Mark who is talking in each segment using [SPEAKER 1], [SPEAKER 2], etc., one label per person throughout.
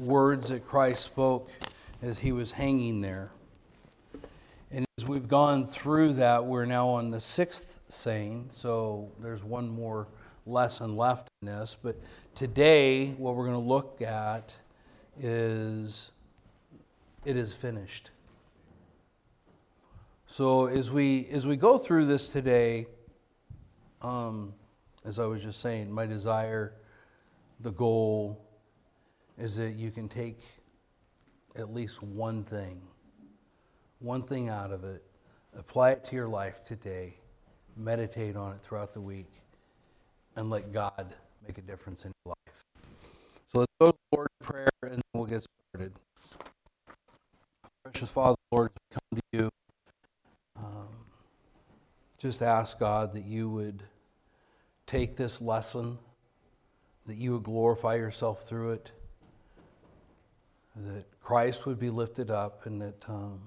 [SPEAKER 1] words that Christ spoke as he was hanging there. And as we've gone through that, we're now on the sixth saying, so there's one more lesson left in this. But today, what we're going to look at is it is finished. So as we as we go through this today, um, as I was just saying, my desire, the goal, is that you can take at least one thing, one thing out of it, apply it to your life today, meditate on it throughout the week, and let God make a difference in your life. So let's go to the Lord in prayer and then we'll get started. Precious Father, Lord, come to you. Um, just ask God that you would take this lesson, that you would glorify yourself through it, that Christ would be lifted up, and that um,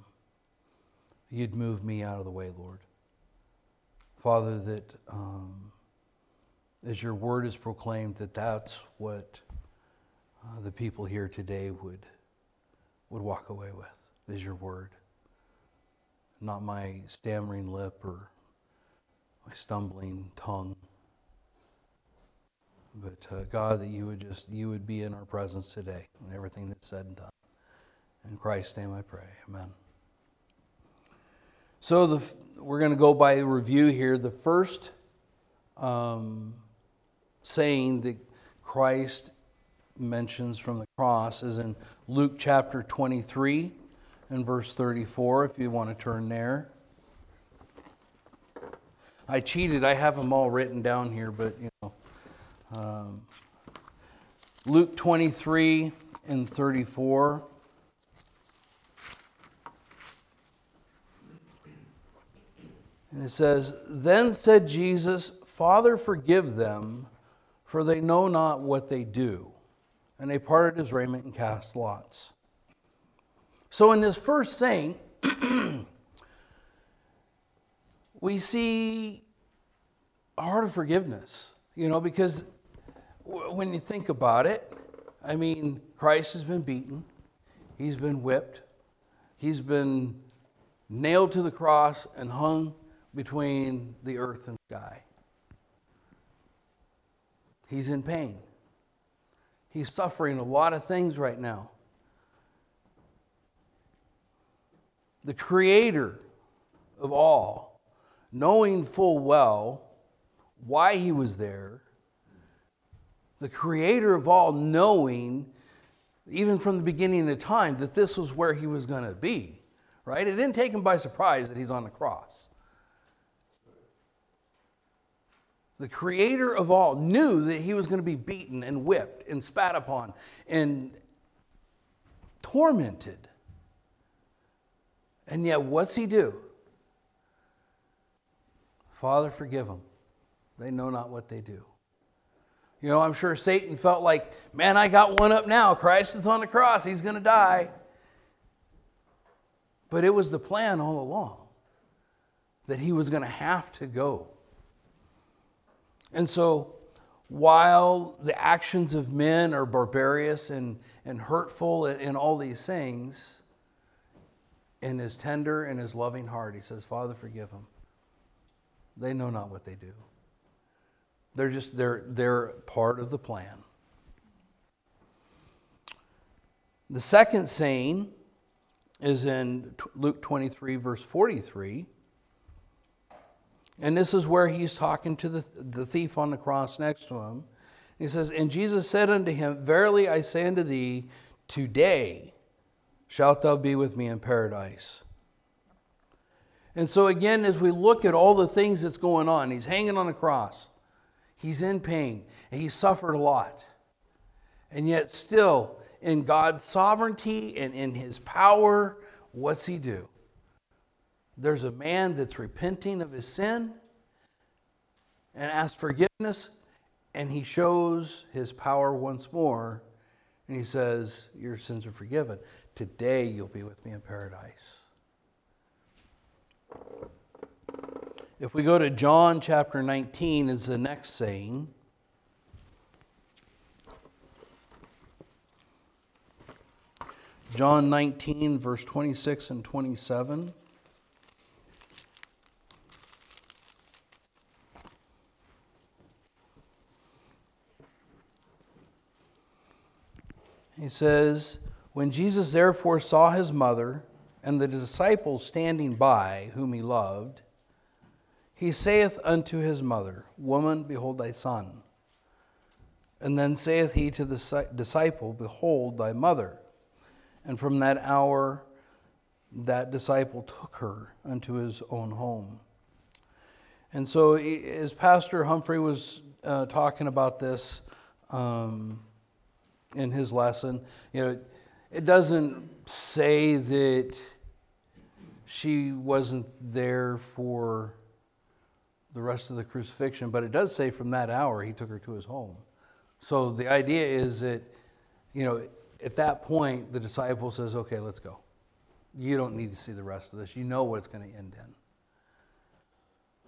[SPEAKER 1] you'd move me out of the way, Lord. Father, that um, as your word is proclaimed, that that's what uh, the people here today would, would walk away with, is your word. Not my stammering lip or my stumbling tongue. But uh, God, that you would just, you would be in our presence today and everything that's said and done. In Christ's name I pray. Amen. So the, we're going to go by review here. The first um, saying that Christ mentions from the cross is in Luke chapter 23 and verse 34, if you want to turn there. I cheated. I have them all written down here, but you know. Um, Luke 23 and 34. And it says, Then said Jesus, Father, forgive them, for they know not what they do. And they parted his raiment and cast lots. So, in this first saying, we see a heart of forgiveness, you know, because when you think about it, I mean, Christ has been beaten, he's been whipped, he's been nailed to the cross and hung between the earth and sky. He's in pain. He's suffering a lot of things right now. The creator of all, knowing full well why he was there, the creator of all, knowing, even from the beginning of time, that this was where he was going to be, right? It didn't take him by surprise that he's on the cross. The creator of all knew that he was going to be beaten and whipped and spat upon and tormented. And yet, what's he do? Father, forgive them. They know not what they do. You know, I'm sure Satan felt like, man, I got one up now. Christ is on the cross. He's going to die. But it was the plan all along that he was going to have to go. And so, while the actions of men are barbarous and, and hurtful and, and all these things, in his tender and his loving heart, he says, Father, forgive them. They know not what they do. They're just, they're, they're part of the plan. The second saying is in Luke 23, verse 43. And this is where he's talking to the, the thief on the cross next to him. He says, And Jesus said unto him, Verily I say unto thee, today shalt thou be with me in paradise. And so, again, as we look at all the things that's going on, he's hanging on the cross, he's in pain, and he suffered a lot. And yet, still, in God's sovereignty and in his power, what's he do? There's a man that's repenting of his sin and asks forgiveness, and he shows his power once more, and he says, Your sins are forgiven. Today you'll be with me in paradise. If we go to John chapter 19, is the next saying. John 19, verse 26 and 27. He says, When Jesus therefore saw his mother and the disciples standing by, whom he loved, he saith unto his mother, Woman, behold thy son. And then saith he to the disciple, Behold thy mother. And from that hour, that disciple took her unto his own home. And so, as Pastor Humphrey was uh, talking about this, um, in his lesson. You know, it doesn't say that she wasn't there for the rest of the crucifixion, but it does say from that hour he took her to his home. So the idea is that, you know, at that point, the disciple says, okay, let's go. You don't need to see the rest of this. You know what it's going to end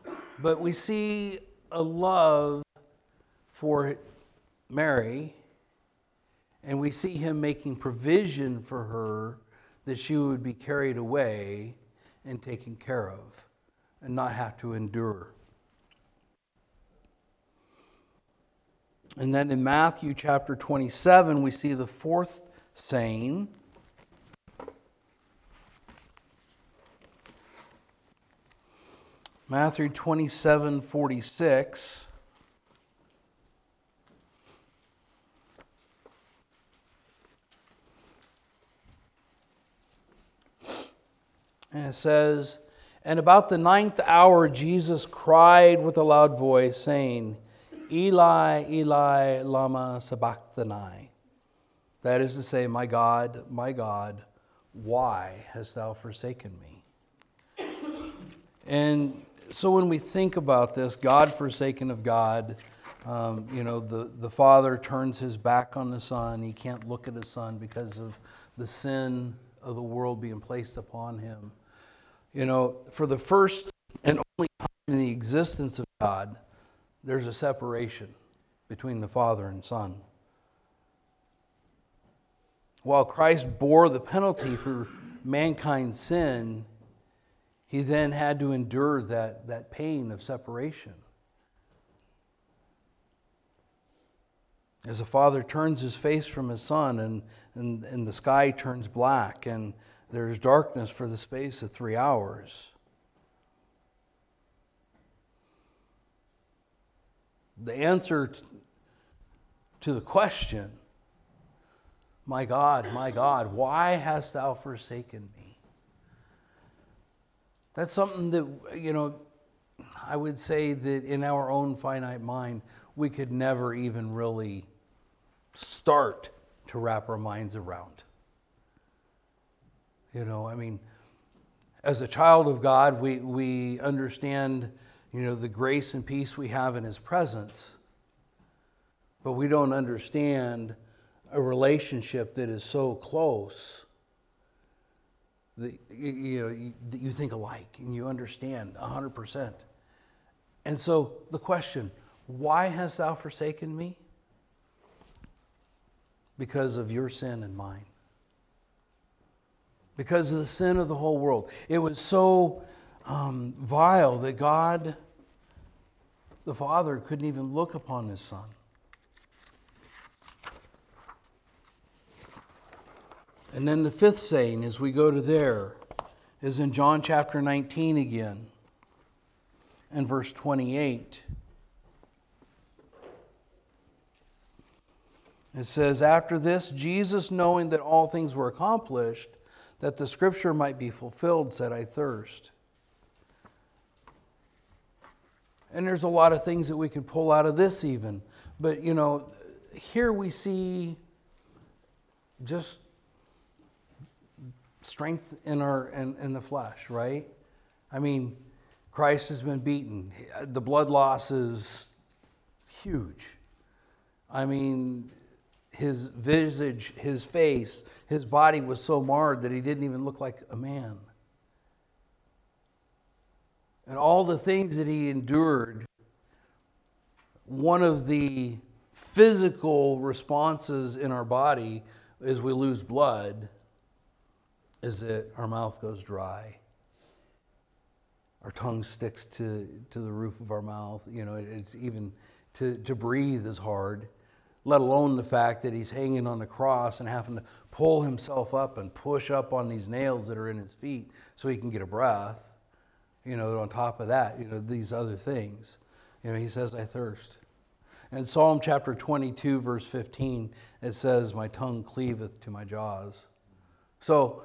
[SPEAKER 1] in. But we see a love for Mary and we see him making provision for her that she would be carried away and taken care of and not have to endure. And then in Matthew chapter 27, we see the fourth saying. Matthew 27 46. And it says, And about the ninth hour, Jesus cried with a loud voice, saying, Eli, Eli, Lama Sabachthani. That is to say, My God, my God, why hast thou forsaken me? And so when we think about this, God forsaken of God, um, you know, the, the father turns his back on the son. He can't look at his son because of the sin of the world being placed upon him. You know, for the first and only time in the existence of God, there's a separation between the Father and Son. While Christ bore the penalty for mankind's sin, he then had to endure that, that pain of separation. As a father turns his face from his son and, and, and the sky turns black and there's darkness for the space of three hours. The answer to the question, My God, my God, why hast thou forsaken me? That's something that, you know, I would say that in our own finite mind, we could never even really start to wrap our minds around. You know, I mean, as a child of God, we, we understand, you know, the grace and peace we have in His presence, but we don't understand a relationship that is so close that you, know, you, that you think alike and you understand 100%. And so the question, why hast thou forsaken me? Because of your sin and mine because of the sin of the whole world. It was so um, vile that God, the Father, couldn't even look upon his Son. And then the fifth saying, as we go to there, is in John chapter 19 again, and verse 28. It says, After this, Jesus, knowing that all things were accomplished, that the scripture might be fulfilled, said, I thirst. And there's a lot of things that we could pull out of this, even. But, you know, here we see just strength in, our, in, in the flesh, right? I mean, Christ has been beaten, the blood loss is huge. I mean, his visage, his face, his body was so marred that he didn't even look like a man. And all the things that he endured, one of the physical responses in our body is we lose blood is that our mouth goes dry. Our tongue sticks to, to the roof of our mouth. You know, it's even to, to breathe is hard, let alone the fact that he's hanging on the cross and having to pull himself up and push up on these nails that are in his feet so he can get a breath. You know, on top of that, you know, these other things. You know, he says, I thirst. In Psalm chapter 22, verse 15, it says, My tongue cleaveth to my jaws. So,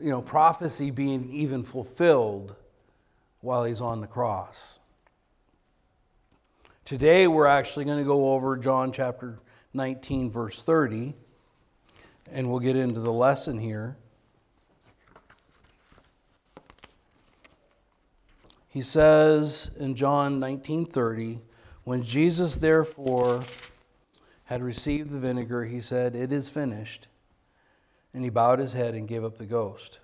[SPEAKER 1] you know, prophecy being even fulfilled while he's on the cross. Today, we're actually going to go over John chapter 19, verse 30, and we'll get into the lesson here. He says in John 19:30, when Jesus therefore had received the vinegar, he said, "It is finished." And he bowed his head and gave up the ghost.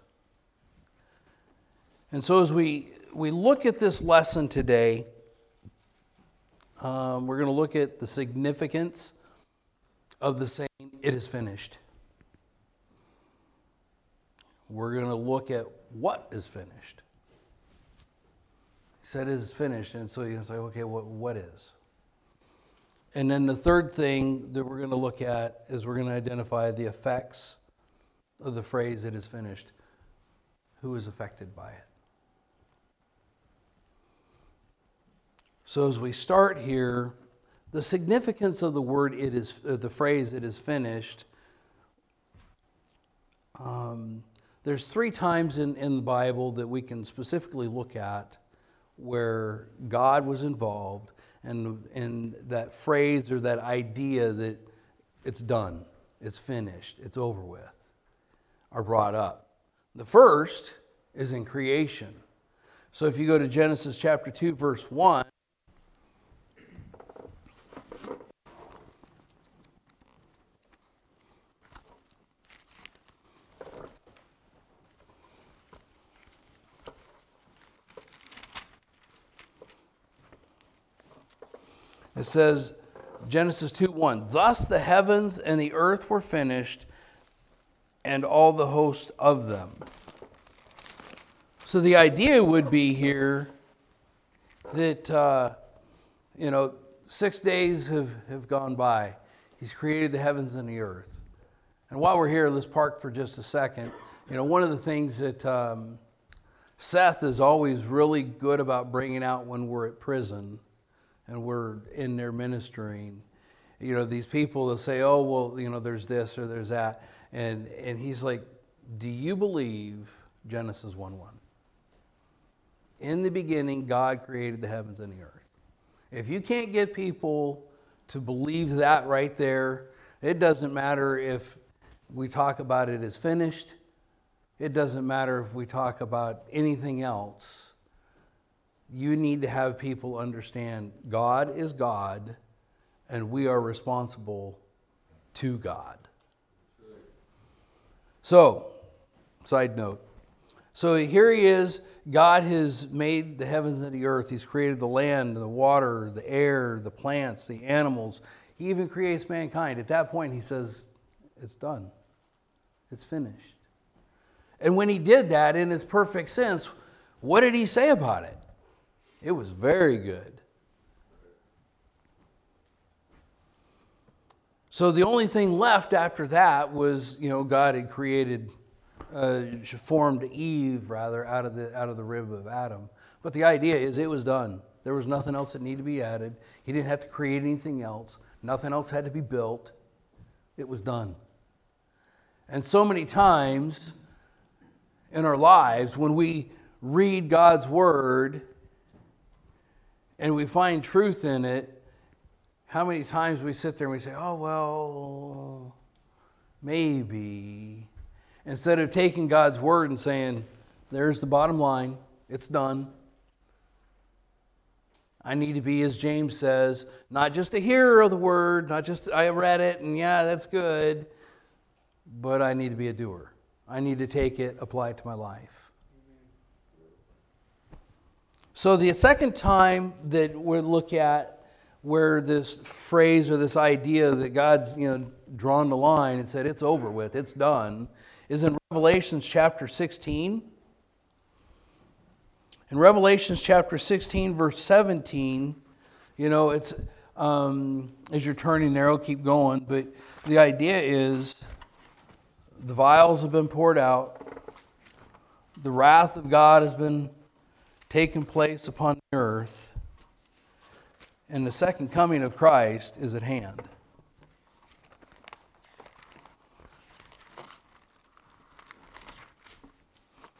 [SPEAKER 1] And so as we we look at this lesson today, um, we're going to look at the significance of the saying, It is finished. We're going to look at what is finished. Said is finished, and so you say, okay, what, what is? And then the third thing that we're going to look at is we're going to identify the effects of the phrase, It is finished. Who is affected by it? So as we start here, the significance of the word "it is," uh, the phrase "it is finished." Um, there's three times in, in the Bible that we can specifically look at where God was involved and, and that phrase or that idea that it's done, it's finished, it's over with, are brought up. The first is in creation. So if you go to Genesis chapter 2, verse 1, It says, Genesis 2 1, Thus the heavens and the earth were finished, and all the host of them. So the idea would be here that, uh, you know, six days have, have gone by. He's created the heavens and the earth. And while we're here, let's park for just a second. You know, one of the things that um, Seth is always really good about bringing out when we're at prison and we're in there ministering, you know, these people will say, oh, well, you know, there's this or there's that. And, and he's like, do you believe Genesis 1 1? In the beginning, God created the heavens and the earth. If you can't get people to believe that right there, it doesn't matter if we talk about it as finished, it doesn't matter if we talk about anything else you need to have people understand God is God and we are responsible to God. So, side note. So here he is. God has made the heavens and the earth. He's created the land, the water, the air, the plants, the animals. He even creates mankind. At that point, he says, It's done, it's finished. And when he did that in its perfect sense, what did he say about it? It was very good. So the only thing left after that was, you know, God had created, uh, formed Eve rather out of the out of the rib of Adam. But the idea is it was done. There was nothing else that needed to be added. He didn't have to create anything else. Nothing else had to be built. It was done. And so many times in our lives, when we read God's word and we find truth in it, how many times we sit there and we say, oh, well, maybe. Instead of taking God's word and saying, there's the bottom line, it's done. I need to be, as James says, not just a hearer of the word, not just I read it and yeah, that's good, but I need to be a doer. I need to take it, apply it to my life. So, the second time that we'll look at where this phrase or this idea that God's you know drawn the line and said it's over with, it's done, is in Revelations chapter 16. In Revelations chapter 16, verse 17, you know, it's um, as you're turning there, I'll keep going, but the idea is the vials have been poured out, the wrath of God has been taken place upon the earth, and the second coming of Christ is at hand.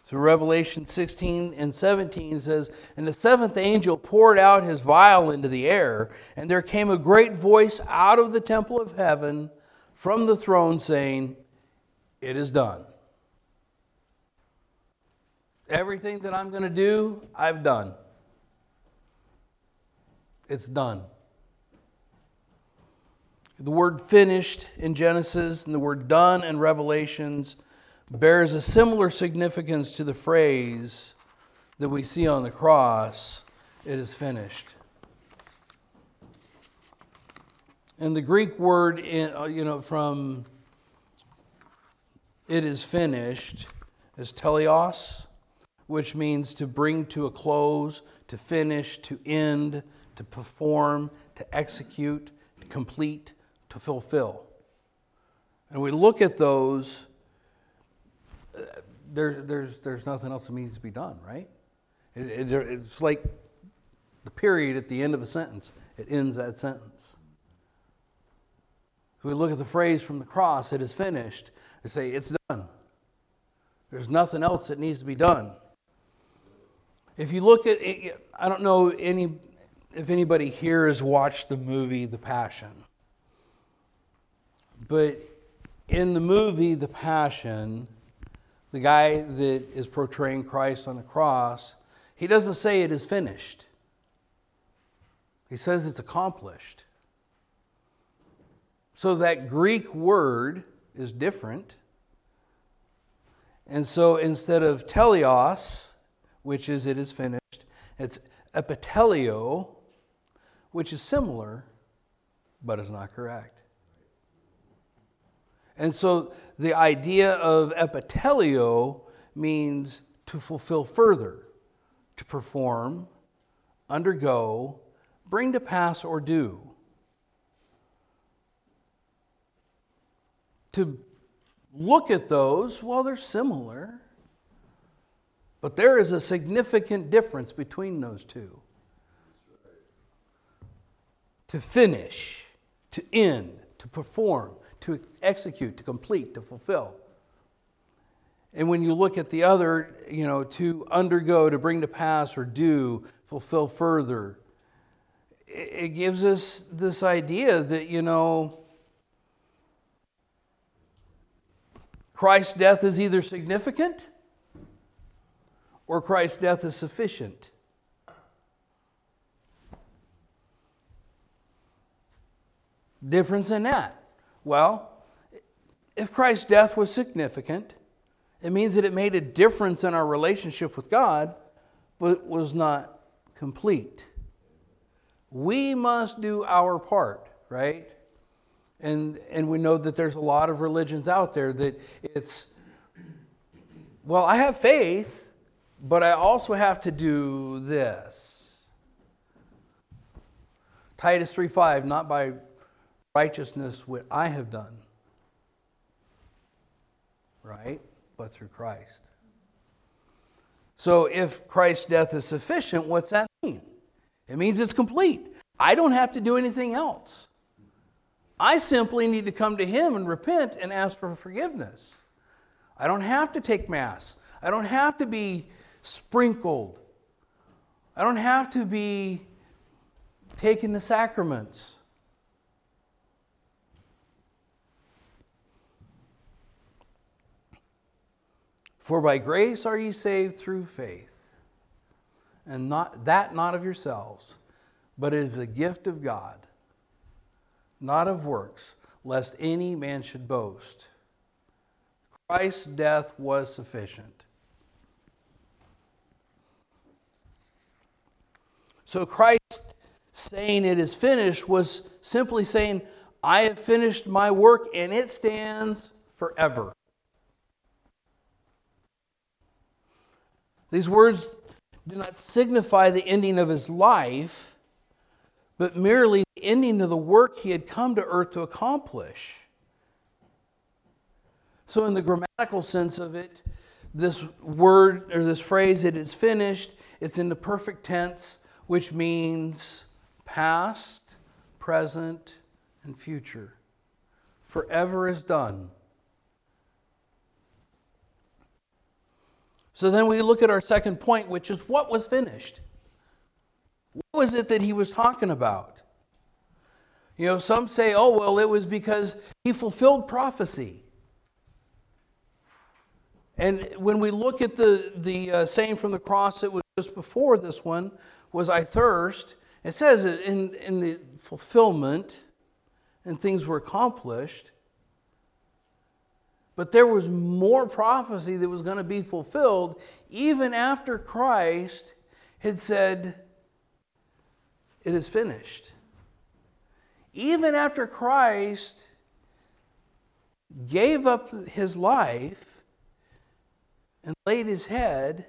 [SPEAKER 1] So Revelation 16 and 17 says, And the seventh angel poured out his vial into the air, and there came a great voice out of the temple of heaven from the throne saying, It is done. Everything that I'm going to do, I've done. It's done. The word finished in Genesis and the word done in Revelations bears a similar significance to the phrase that we see on the cross it is finished. And the Greek word, in, uh, you know, from it is finished is teleos, which means to bring to a close, to finish, to end, to perform, to execute, to complete, to fulfill. And we look at those uh, there's, there's, there's nothing else that needs to be done, right? It, it, it's like the period at the end of a sentence, it ends that sentence. If we look at the phrase from the cross, it is finished, they say, it's done. There's nothing else that needs to be done. If you look at, I don't know any, if anybody here has watched the movie The Passion, but in the movie The Passion, the guy that is portraying Christ on the cross, he doesn't say it is finished. He says it's accomplished. So that Greek word is different. And so instead of teleos, which is it is finished, it's epitelio, which is similar, but is not correct. And so the idea of epitelio means to fulfill further, to perform, undergo, bring to pass, or do. To look at those, well, they're similar, but there is a significant difference between those two. To finish, to end, to perform, to execute, to complete, to fulfill. And when you look at the other, you know, to undergo, to bring to pass, or do, fulfill further, it gives us this idea that, you know, Christ's death is either significant or Christ's death is sufficient. Difference in that. Well, if Christ's death was significant, it means that it made a difference in our relationship with God, but was not complete. We must do our part, right? And, and we know that there's a lot of religions out there that it's, well, I have faith, but I also have to do this. Titus 3:5, not by righteousness what I have done, right? But through Christ. So if Christ's death is sufficient, what's that mean? It means it's complete. I don't have to do anything else. I simply need to come to Him and repent and ask for forgiveness. I don't have to take Mass. I don't have to be sprinkled. I don't have to be taking the sacraments. For by grace are ye saved through faith, and not that not of yourselves, but it is a gift of God, not of works, lest any man should boast. Christ's death was sufficient. So Christ saying it is finished was simply saying, I have finished my work and it stands forever. These words do not signify the ending of his life, but merely the ending of the work he had come to earth to accomplish. So, in the grammatical sense of it, this word or this phrase, it is finished, it's in the perfect tense, which means past, present, and future. Forever is done. So then we look at our second point, which is what was finished? What was it that he was talking about? You know, some say, oh, well, it was because he fulfilled prophecy. And when we look at the, the uh, saying from the cross, it was just before this one, was I thirst. It says in, in the fulfillment and things were accomplished. But there was more prophecy that was going to be fulfilled even after Christ had said, It is finished. Even after Christ gave up his life and laid his head,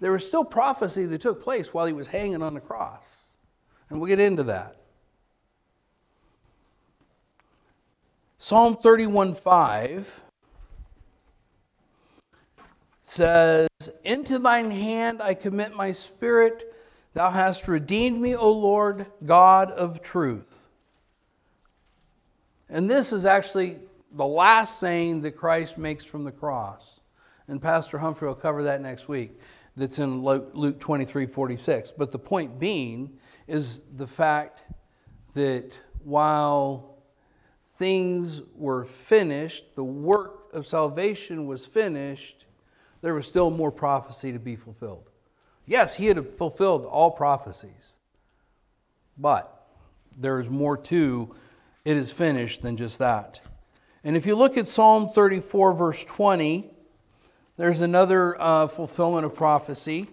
[SPEAKER 1] there was still prophecy that took place while he was hanging on the cross. And we'll get into that. Psalm 31 5 says, Into thine hand I commit my spirit. Thou hast redeemed me, O Lord, God of truth. And this is actually the last saying that Christ makes from the cross. And Pastor Humphrey will cover that next week. That's in Luke 23 46. But the point being is the fact that while things were finished, the work of salvation was finished, there was still more prophecy to be fulfilled. Yes, he had fulfilled all prophecies, but there is more to it is finished than just that. And if you look at Psalm 34, verse 20, there's another uh, fulfillment of prophecy.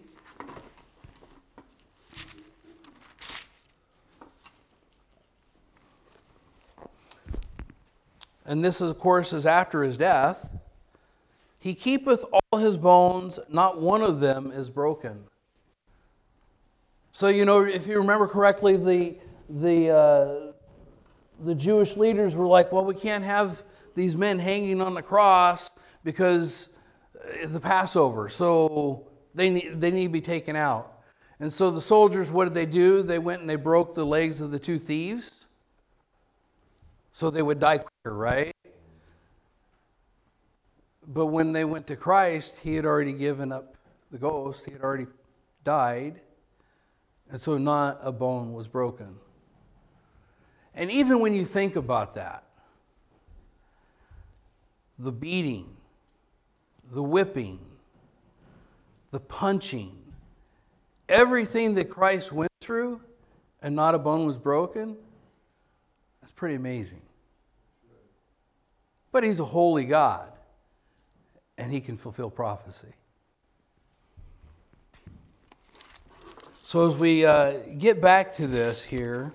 [SPEAKER 1] and this, of course, is after his death, he keepeth all his bones, not one of them is broken. So, you know, if you remember correctly, the, the, uh, the Jewish leaders were like, well, we can't have these men hanging on the cross because the Passover, so they need, they need to be taken out. And so the soldiers, what did they do? They went and they broke the legs of the two thieves so they would die quicker, right? But when they went to Christ, he had already given up the ghost, he had already died, and so not a bone was broken. And even when you think about that, the beating, the whipping, the punching, everything that Christ went through, and not a bone was broken, that's pretty amazing. But he's a holy God, and he can fulfill prophecy. So, as we uh, get back to this here,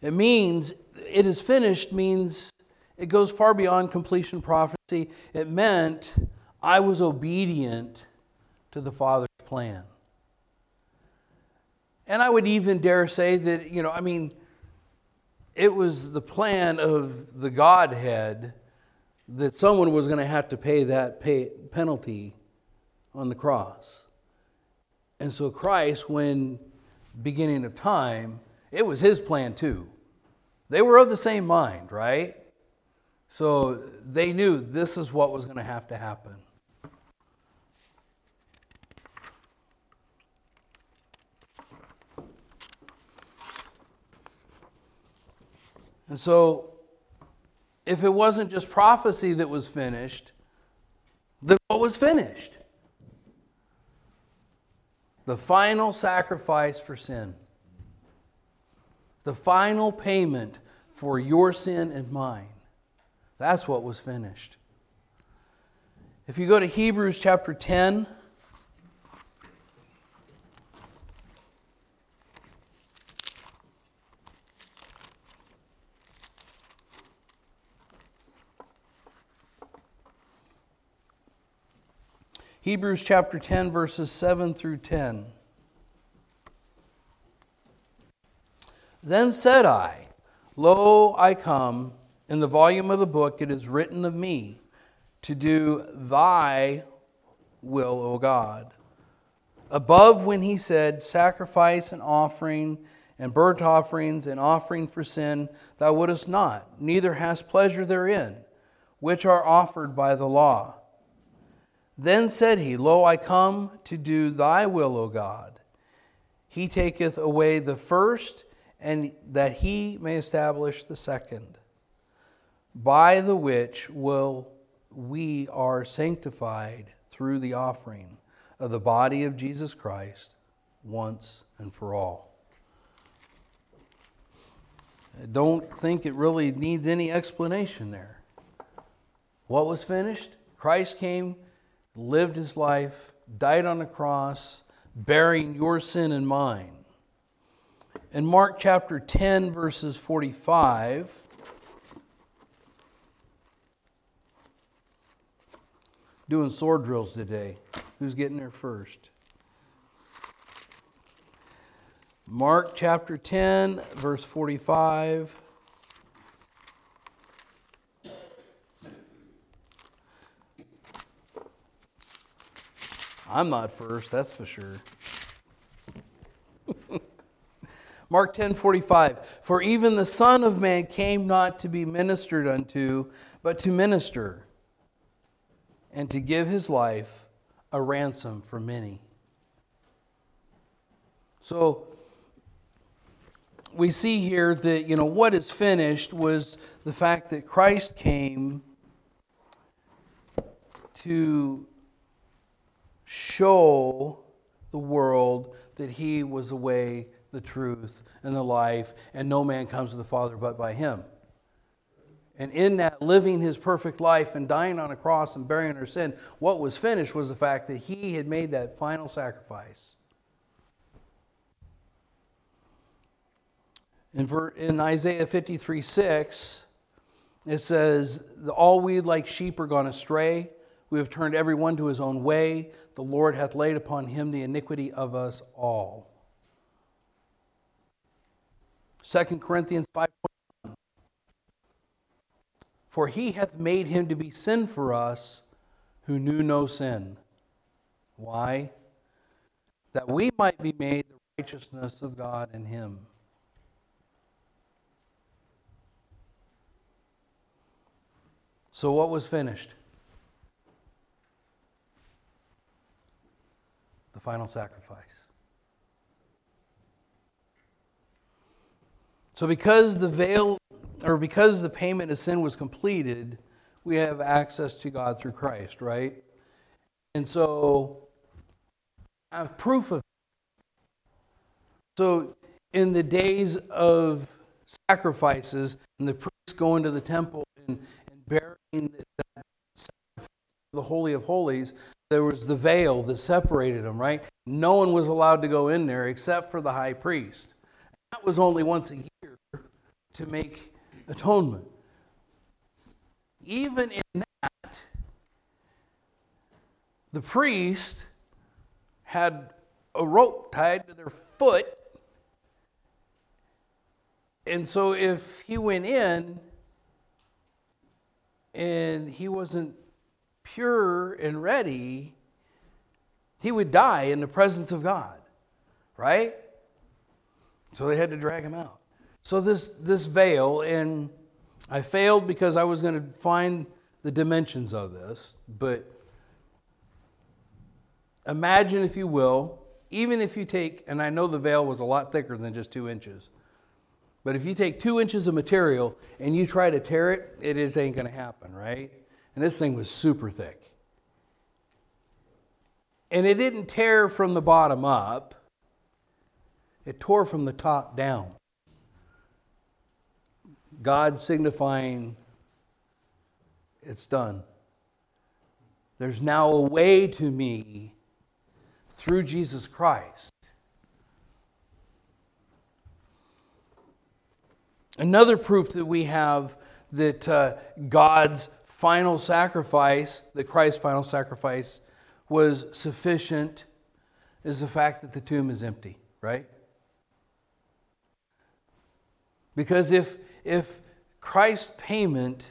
[SPEAKER 1] it means it is finished, means it goes far beyond completion prophecy. It meant I was obedient to the Father's plan. And I would even dare say that, you know, I mean, it was the plan of the Godhead that someone was going to have to pay that pay, penalty on the cross. And so Christ, when beginning of time, it was his plan too. They were of the same mind, right? So they knew this is what was going to have to happen. And so, if it wasn't just prophecy that was finished, then what was finished? The final sacrifice for sin. The final payment for your sin and mine. That's what was finished. If you go to Hebrews chapter 10, Hebrews chapter 10, verses 7 through 10. Then said I, Lo, I come. In the volume of the book it is written of me to do thy will, O God. Above when he said, Sacrifice and offering and burnt offerings and offering for sin thou wouldest not, neither hast pleasure therein, which are offered by the law. Then said he, Lo, I come to do thy will, O God. He taketh away the first, and that he may establish the second, by the which will we are sanctified through the offering of the body of Jesus Christ once and for all. I don't think it really needs any explanation there. What was finished? Christ came, lived his life, died on the cross, bearing your sin and mine. In Mark chapter 10, verses 45, doing sword drills today. Who's getting there first? Mark chapter 10, verse 45. I'm not first, that's for sure. Mark 10 45. For even the Son of Man came not to be ministered unto, but to minister, and to give his life a ransom for many. So, we see here that, you know, what is finished was the fact that Christ came to show the world that he was the way, the truth, and the life, and no man comes to the Father but by him. And in that living his perfect life and dying on a cross and bearing our sin, what was finished was the fact that he had made that final sacrifice. In, in Isaiah 53 6, it says, All we like sheep are gone astray. We have turned every one to his own way. The Lord hath laid upon him the iniquity of us all. 2 Corinthians 5 For he hath made him to be sin for us who knew no sin. Why? That we might be made the righteousness of God in him. So, what was finished? The final sacrifice. So, because the veil, or because the payment of sin was completed, we have access to God through Christ, right? And so, I have proof of it. So, in the days of sacrifices, and the priests going to the temple and, bearing the Holy of Holies, there was the veil that separated them, right? No one was allowed to go in there except for the high priest. That was only once a year to make atonement. Even in that, the priest had a rope tied to their foot. And so if he went in, and he wasn't pure and ready, he would die in the presence of God, right? So they had to drag him out. So this this veil, and I failed because I was going to find the dimensions of this, but imagine, if you will, even if you take, and I know the veil was a lot thicker than just two inches. But if you take two inches of material and you try to tear it, it just ain't going to happen, right? And this thing was super thick. And it didn't tear from the bottom up, it tore from the top down. God signifying it's done. There's now a way to me through Jesus Christ. Another proof that we have that uh, God's final sacrifice, that Christ's final sacrifice, was sufficient is the fact that the tomb is empty, right? Because if, if Christ's payment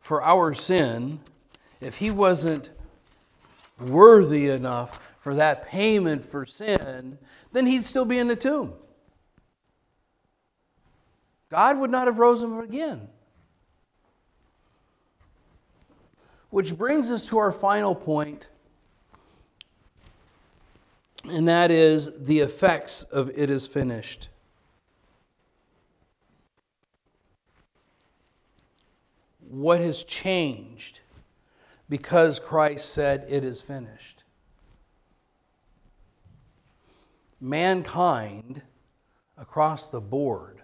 [SPEAKER 1] for our sin, if he wasn't worthy enough for that payment for sin, then he'd still be in the tomb. God would not have rose him again. Which brings us to our final point, and that is the effects of it is finished. What has changed because Christ said, It is finished? Mankind across the board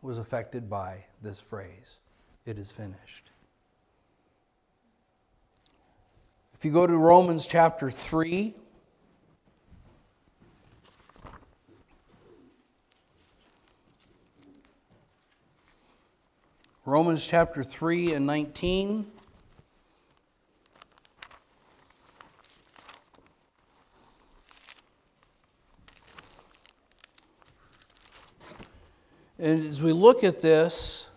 [SPEAKER 1] was affected by this phrase, It is finished. If you go to Romans chapter 3, Romans chapter 3 and 19. And as we look at this,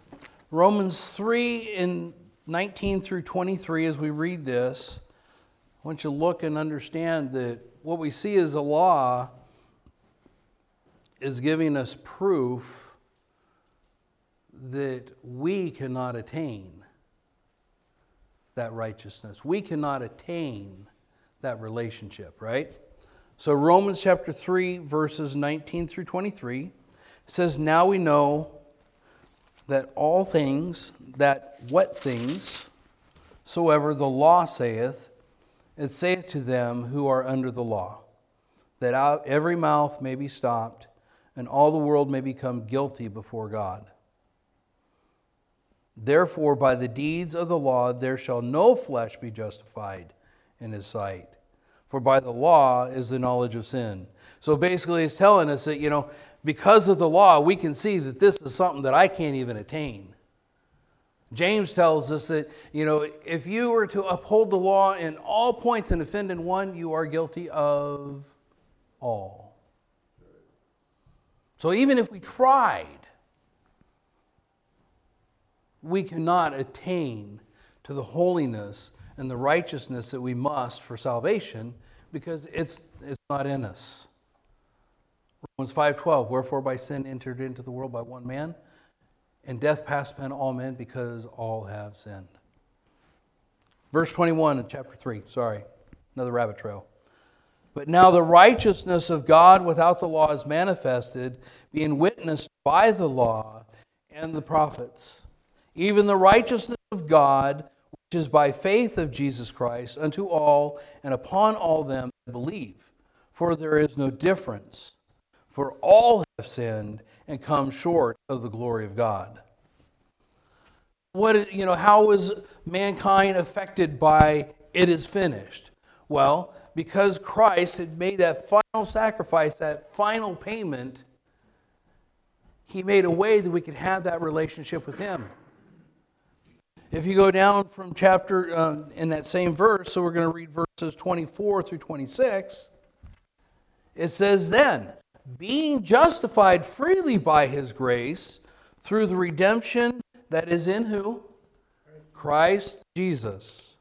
[SPEAKER 1] Romans 3 and 19 through 23, as we read this, I want you to look and understand that what we see as a law is giving us proof that we cannot attain that righteousness. We cannot attain that relationship, right? So, Romans chapter 3, verses 19 through 23 says, Now we know that all things, that what things soever the law saith, it saith to them who are under the law, that every mouth may be stopped, and all the world may become guilty before God. Therefore, by the deeds of the law, there shall no flesh be justified in his sight. For by the law is the knowledge of sin. So basically, it's telling us that, you know, because of the law, we can see that this is something that I can't even attain. James tells us that, you know, if you were to uphold the law in all points and offend in one, you are guilty of all. So even if we tried, we cannot attain to the holiness and the righteousness that we must for salvation because it's, it's not in us. Romans 5:12 Wherefore by sin entered into the world by one man and death passed upon all men because all have sinned. Verse 21 in chapter 3, sorry, another rabbit trail. But now the righteousness of God without the law is manifested, being witnessed by the law and the prophets, even the righteousness of God, which is by faith of Jesus Christ, unto all and upon all them that believe. For there is no difference, for all have sinned and come short of the glory of God. What, you know, how was mankind affected by it is finished? Well, because Christ had made that final sacrifice, that final payment, he made a way that we could have that relationship with him. If you go down from chapter uh, in that same verse, so we're going to read verses 24 through 26, it says, Then, being justified freely by his grace through the redemption that is in who? Christ Jesus.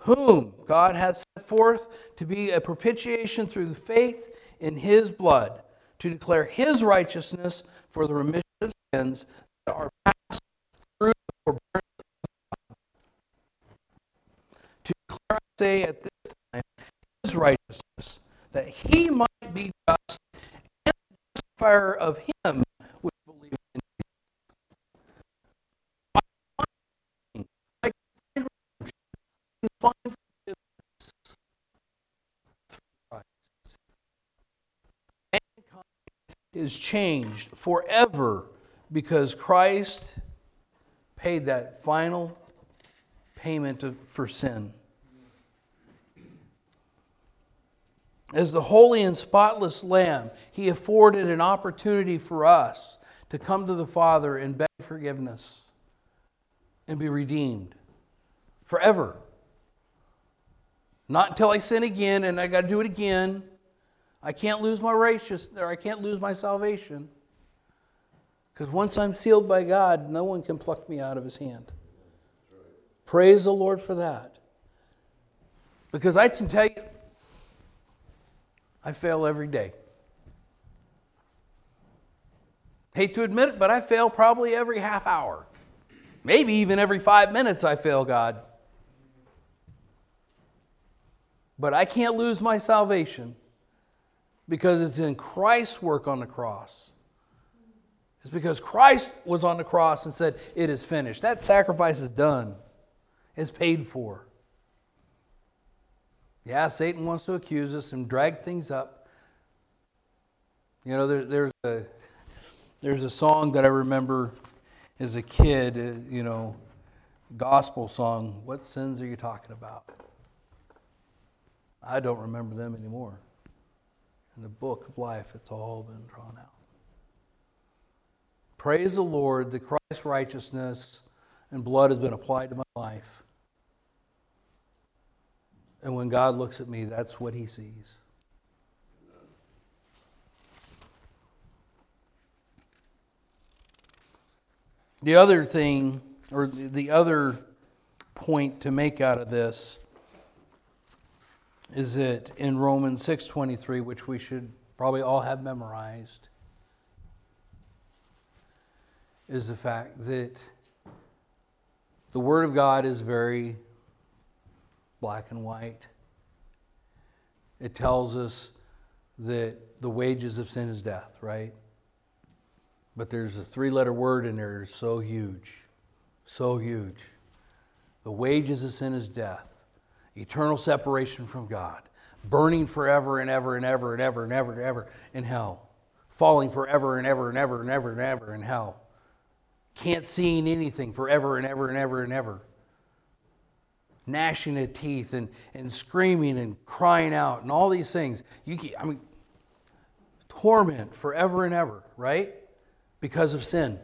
[SPEAKER 1] Whom God hath set forth to be a propitiation through the faith in his blood, to declare his righteousness for the remission of sins that are passed God. To declare, I say at this time, his righteousness that he might be just and the justifier of him which believe in him. Find is changed forever because Christ paid that final payment for sin. As the holy and spotless Lamb, He afforded an opportunity for us to come to the Father and beg forgiveness and be redeemed forever. Not until I sin again and I got to do it again. I can't lose my righteousness or I can't lose my salvation. Because once I'm sealed by God, no one can pluck me out of his hand. Praise the Lord for that. Because I can tell you, I fail every day. Hate to admit it, but I fail probably every half hour. Maybe even every five minutes I fail God. But I can't lose my salvation because it's in Christ's work on the cross. It's because Christ was on the cross and said, It is finished. That sacrifice is done, it's paid for. Yeah, Satan wants to accuse us and drag things up. You know, there, there's, a, there's a song that I remember as a kid, uh, you know, gospel song. What sins are you talking about? I don't remember them anymore. In the book of life, it's all been drawn out. Praise the Lord, the Christ righteousness and blood has been applied to my life. And when God looks at me, that's what he sees. The other thing, or the other point to make out of this, is that in Romans 6:23, which we should probably all have memorized, is the fact that the Word of God is very black and white. It tells us that the wages of sin is death, right? But there's a three letter word in there that's so huge, so huge. The wages of sin is death, eternal separation from God, burning forever and ever and ever and ever and ever and ever in hell, falling forever and ever and ever and ever and ever in hell, can't see anything forever and ever and ever and ever gnashing of teeth and, and screaming and crying out and all these things. You can, I mean, torment forever and ever, right? Because of sin.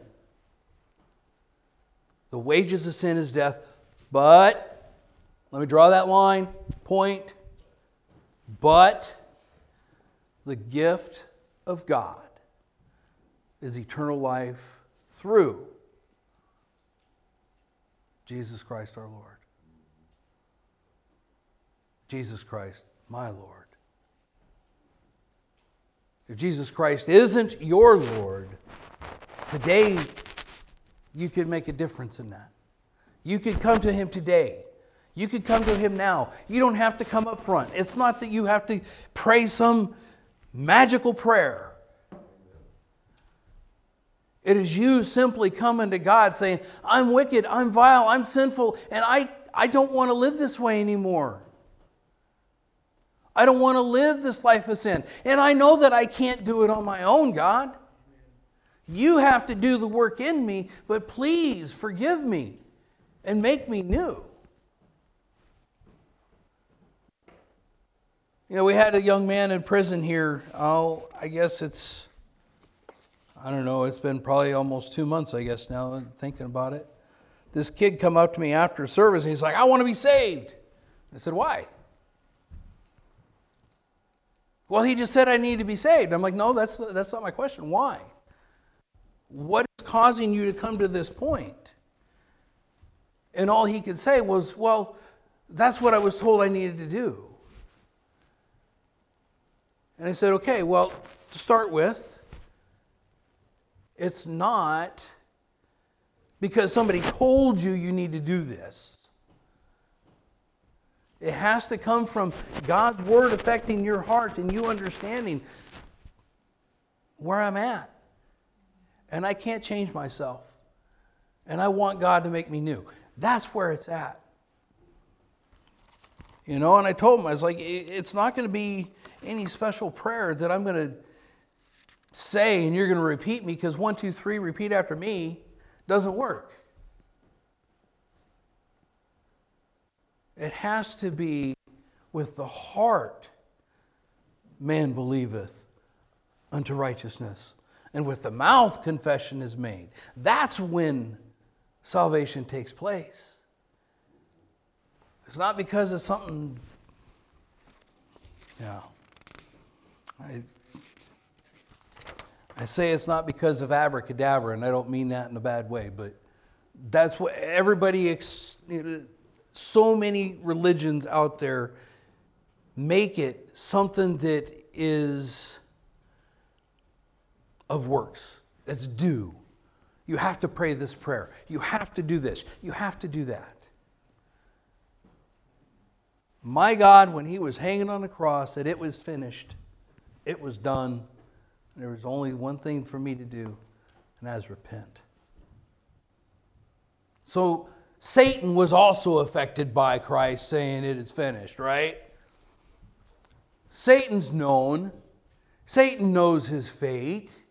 [SPEAKER 1] The wages of sin is death, but let me draw that line, point. But the gift of God is eternal life through Jesus Christ our Lord. Jesus Christ, my Lord. If Jesus Christ isn't your Lord, today you could make a difference in that. You could come to Him today. You could come to Him now. You don't have to come up front. It's not that you have to pray some magical prayer. It is you simply coming to God saying, I'm wicked, I'm vile, I'm sinful, and I, I don't want to live this way anymore. I don't want to live this life of sin. And I know that I can't do it on my own, God. You have to do the work in me, but please forgive me and make me new. You know, we had a young man in prison here. Oh, I guess it's, I don't know, it's been probably almost two months, I guess, now, thinking about it. This kid come up to me after service and he's like, I want to be saved. I said, Why? Well, he just said I need to be saved. I'm like, no, that's, that's not my question. Why? What is causing you to come to this point? And all he could say was, well, that's what I was told I needed to do. And I said, okay, well, to start with, it's not because somebody told you you need to do this. It has to come from God's word affecting your heart and you understanding where I'm at. And I can't change myself. And I want God to make me new. That's where it's at. You know, and I told him, I was like, it's not going to be any special prayer that I'm going to say and you're going to repeat me because one, two, three, repeat after me doesn't work. It has to be with the heart man believeth unto righteousness, and with the mouth confession is made. That's when salvation takes place. It's not because of something Yeah. I, I say it's not because of abracadabra, and I don't mean that in a bad way, but that's what everybody, ex, so many religions out there make it something that is of works, that's due. You have to pray this prayer. You have to do this. You have to do that. My God, when he was hanging on the cross, said, It was finished. It was done. There was only one thing for me to do, and that is repent. So Satan was also affected by Christ saying, It is finished, right? Satan's known. Satan knows his fate.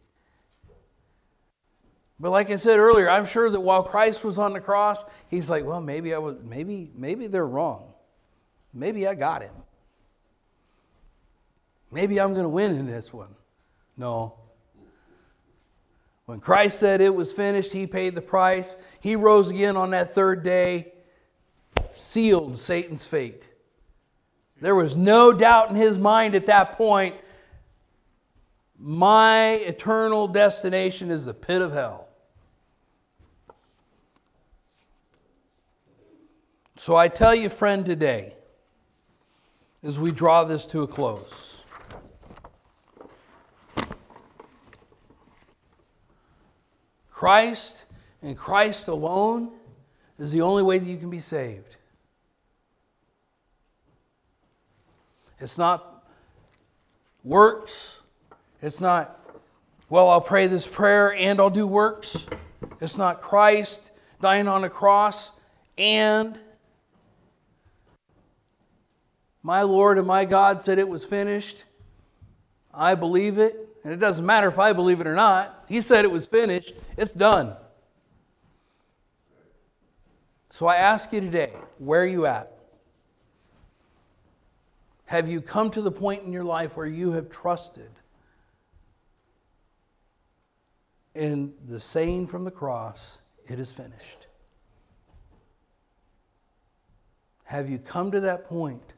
[SPEAKER 1] But like I said earlier, I'm sure that while Christ was on the cross, he's like, well, maybe I was maybe maybe they're wrong. Maybe I got him. Maybe I'm going to win in this one. No. When Christ said it was finished, he paid the price. He rose again on that third day, sealed Satan's fate. There was no doubt in his mind at that point my eternal destination is the pit of hell. So I tell you, friend, today, as we draw this to a close, Christ and Christ alone is the only way that you can be saved. It's not works. It's not, well, I'll pray this prayer and I'll do works. It's not Christ dying on a cross and my Lord and my God said it was finished. I believe it. And it doesn't matter if I believe it or not. He said it was finished. It's done. So I ask you today where are you at? Have you come to the point in your life where you have trusted in the saying from the cross, it is finished? Have you come to that point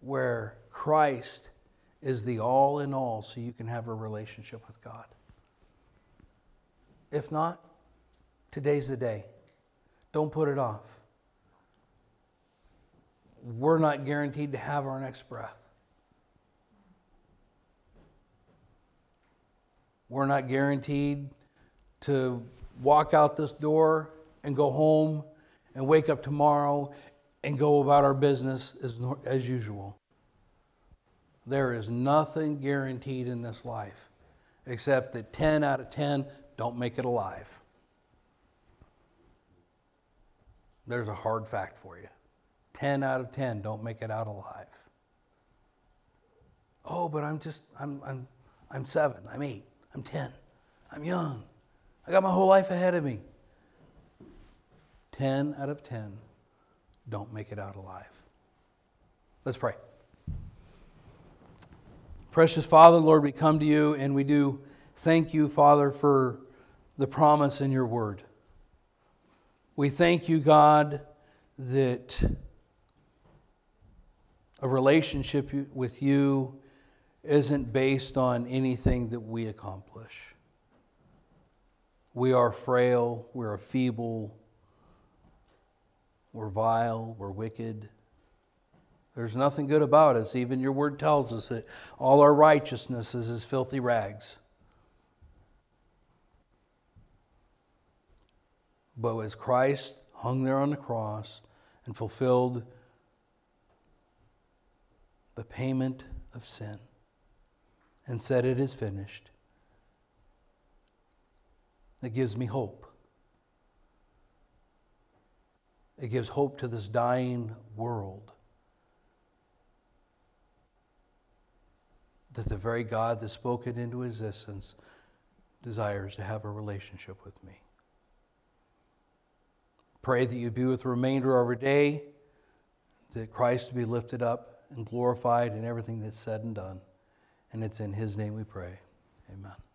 [SPEAKER 1] where Christ is the all in all so you can have a relationship with God? If not, today's the day. Don't put it off. We're not guaranteed to have our next breath. We're not guaranteed to walk out this door and go home and wake up tomorrow and go about our business as, as usual. There is nothing guaranteed in this life except that 10 out of 10 don't make it alive. There's a hard fact for you 10 out of 10 don't make it out alive. Oh, but I'm just, I'm, I'm, I'm seven, I'm eight, I'm 10, I'm young, I got my whole life ahead of me. 10 out of 10 don't make it out alive. Let's pray. Precious Father, Lord, we come to you and we do thank you, Father, for the promise in your word. We thank you, God, that a relationship with you isn't based on anything that we accomplish. We are frail, we're feeble, we're vile, we're wicked. There's nothing good about us. Even your word tells us that all our righteousness is as filthy rags. But as Christ hung there on the cross and fulfilled the payment of sin and said, It is finished, it gives me hope. It gives hope to this dying world. That the very God that spoke it into existence desires to have a relationship with me. Pray that you be with the remainder of our day, that Christ be lifted up and glorified in everything that's said and done. And it's in his name we pray. Amen.